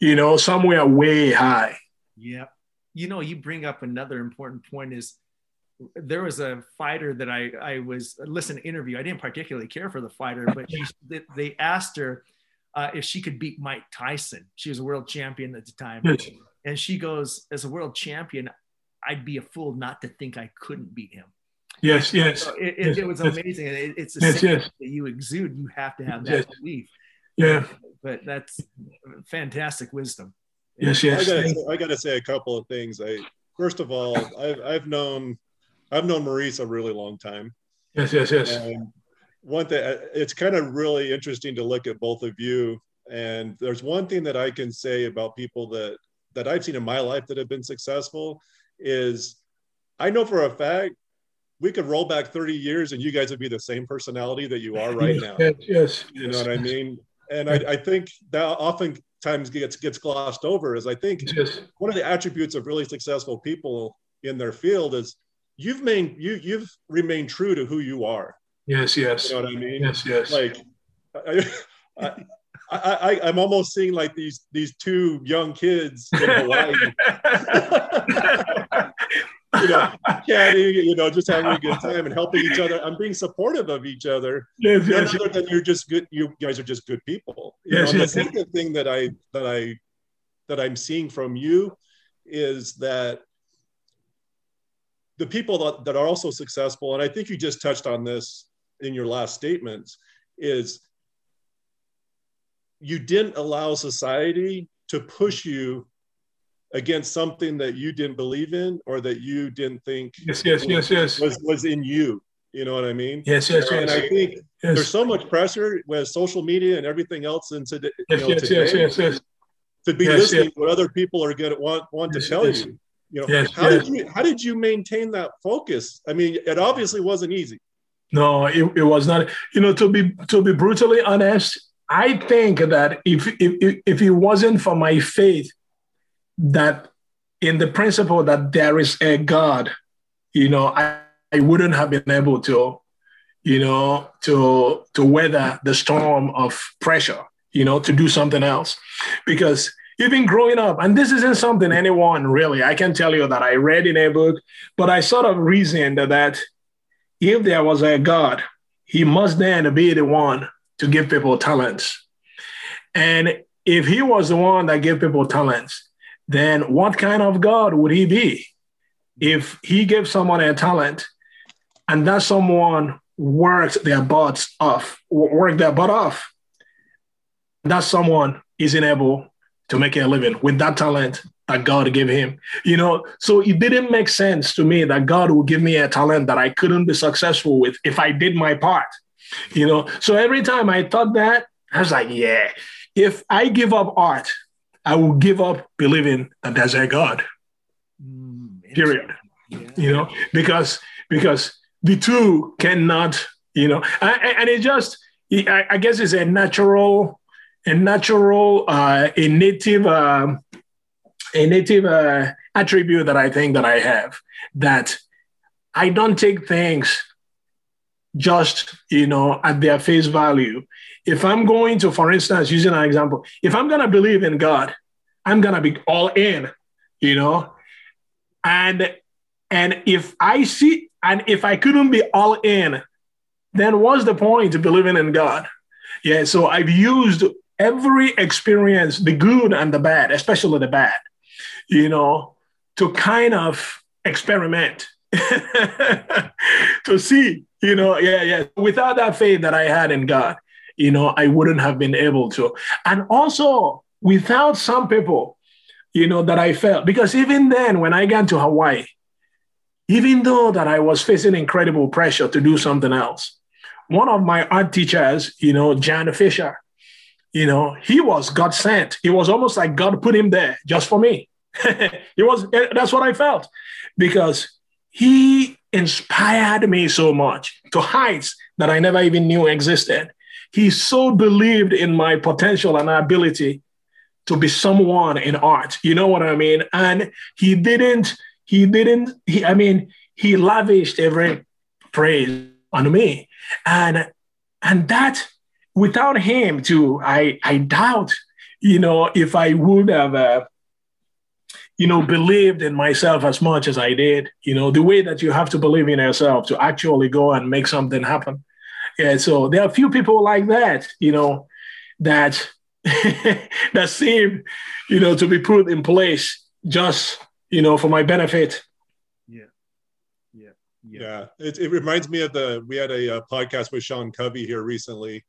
you know, somewhere way high. Yeah. You know, you bring up another important point is there was a fighter that I, I was listen interview. I didn't particularly care for the fighter, but she, they asked her, uh, if she could beat Mike Tyson. She was a world champion at the time. Yes. And she goes, as a world champion, I'd be a fool not to think I couldn't beat him. Yes, yes. So it, it, yes, it, was yes. amazing. It, it's the yes, yes. that you exude. You have to have that yes. belief. Yeah. But that's fantastic wisdom. Yes, yes. I gotta, I gotta say a couple of things. I first of all, I've, I've known I've known Maurice a really long time. Yes, yes, yes. And one thing uh, it's kind of really interesting to look at both of you and there's one thing that i can say about people that that i've seen in my life that have been successful is i know for a fact we could roll back 30 years and you guys would be the same personality that you are right now yes, yes you know what i mean and I, I think that oftentimes gets gets glossed over is i think yes. one of the attributes of really successful people in their field is you've made you you've remained true to who you are Yes, yes. You know what I mean? Yes, yes. Like, I, I, I, I'm almost seeing like these these two young kids in Hawaii. you know, chatting, you know, just having a good time and helping each other. I'm being supportive of each other. Yes, yes. Other than you're just good, you guys are just good people. You yes, know, yes. The second thing that I that I that I'm seeing from you is that the people that, that are also successful, and I think you just touched on this in your last statements is you didn't allow society to push you against something that you didn't believe in or that you didn't think yes yes was, yes yes. was, was in you. You know what i mean? Yes yes and yes. I think yes. there's so much pressure with social media and everything else into today yes, you know, yes, today yes yes. yes to be listening what other people are going to want want to tell you you know Yes, how yes. did you how did you maintain that focus i mean it obviously wasn't easy No, it, it was not. You know, to be to be brutally honest, I think that if if if it wasn't for my faith, that in the principle that there is a God, you know, I, I wouldn't have been able to, you know, to to weather the storm of pressure, you know, to do something else, because even growing up, and this isn't something anyone really, I can tell you that I read in a book, but I sort of reasoned that if there was a God, he must then be the one to give people talents. And if he was the one that gave people talents, then what kind of God would he be? If he gave someone a talent and that someone worked their butts off, worked their butt off, that someone isn't able to make a living with that talent that God gave him. You know, so it didn't make sense to me that God would give me a talent that I couldn't be successful with if I did my part. You know, so every time I thought that, I was like, yeah, if I give up art, I will give up believing that there's a God. Mm, period. You know, because because the two cannot, you know, and, and it just, I, guess it's a natural, a natural, uh, a native, uh, a native uh, attribute that I think that I have that I don't take things just you know at their face value. If I'm going to, for instance, using an example, if I'm gonna believe in God, I'm gonna be all in, you know, and and if I see and if I couldn't be all in, then what's the point of believing in God? Yeah, so I've used every experience, the good and the bad, especially the bad, you know, to kind of experiment to see, you know, yeah, yeah. Without that faith that I had in God, you know, I wouldn't have been able to. And also, without some people, you know, that I felt, because even then, when I got to Hawaii, even though that I was facing incredible pressure to do something else, one of my art teachers, you know, Jan Fisher, you know, he was God sent. It was almost like God put him there just for me. it was eh, that's what I felt because he inspired me so much to heights that I never even knew existed. He so believed in my potential and ability to be someone in art. You know what I mean? And he didn't, he didn't, he, I mean, he lavished every praise on me. And and that without him too, I I doubt, you know, if I would have uh, you know, believed in myself as much as I did. You know, the way that you have to believe in yourself to actually go and make something happen. Yeah, so there are a few people like that, you know, that that seem, you know, to be put in place just, you know, for my benefit. Yeah. Yeah. Yeah. yeah. It, it reminds me of the, we had a, a podcast with Sean Covey here recently.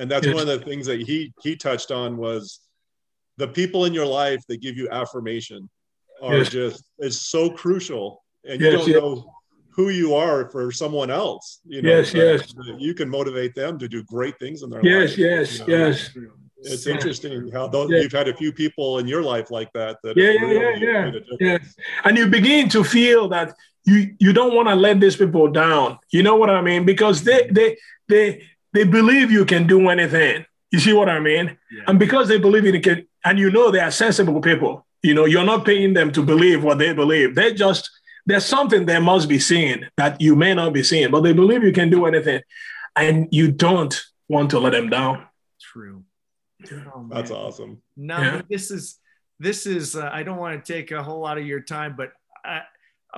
And that's yes. one of the things that he, he touched on was the people in your life that give you affirmation are yes. just is so crucial, and you don't yes. know who you are for someone else. You know, yes, yes. You can motivate them to do great things in their yes, life. Yes, you know? yes, It's interesting how those, you've had a few people in your life like that. That yeah, yeah, really yeah, yeah, yeah. And you begin to feel that you you don't want to let these people down. You know what I mean? Because they they they they believe you can do anything. You see what I mean? Yeah. And because they believe in it, and you know they are sensible people, you know, you're not paying them to believe what they believe. They just, there's something they must be seeing that you may not be seeing, but they believe you can do anything. And you don't want to let them down. True. Oh, That's awesome. No, yeah. this is, this is, uh, I don't want to take a whole lot of your time, but I,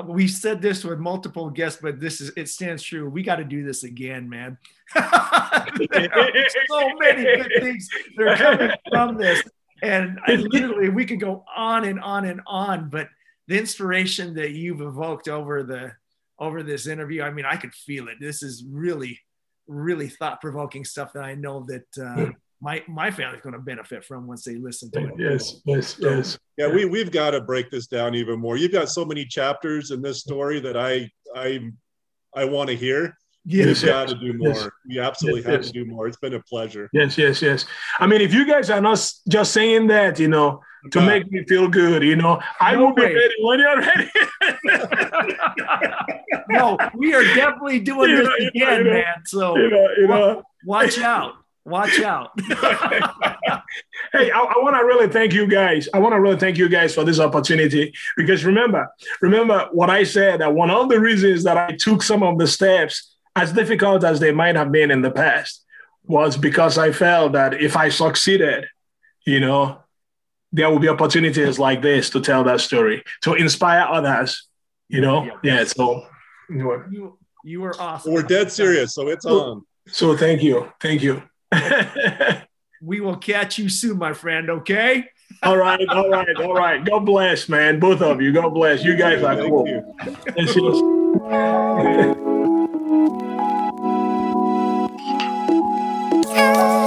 we said this with multiple guests, but this is it stands true. We got to do this again, man. so many good things that are coming from this. And I literally, we could go on and on and on, but the inspiration that you've evoked over the over this interview, I mean, I could feel it. This is really, really thought provoking stuff that I know that uh, my my family's going to benefit from once they listen to it. Yes, yes, yes. Yeah, we we've got to break this down even more. You've got so many chapters in this story that I I I want to hear. Yes, We've got to do more. Yes. We absolutely yes, have yes. to do more. It's been a pleasure. Yes, yes, yes. I mean, if you guys are not just saying that, you know, to uh, make me feel good, you know, I will be ready when you're ready. no, we are definitely doing you this know, again, know, man. So you know, you know. watch out. Watch out. hey, I, I want to really thank you guys. I want to really thank you guys for this opportunity because remember, remember what I said that one of the reasons that I took some of the steps as difficult as they might have been in the past, was because I felt that if I succeeded, you know, there will be opportunities like this to tell that story, to inspire others, you know? Yeah. yeah so you, you were awesome. We're dead serious, so it's on. So thank you. Thank you. we will catch you soon, my friend. Okay. all right, all right, all right. God bless, man. Both of you. God bless. You guys are cool. This.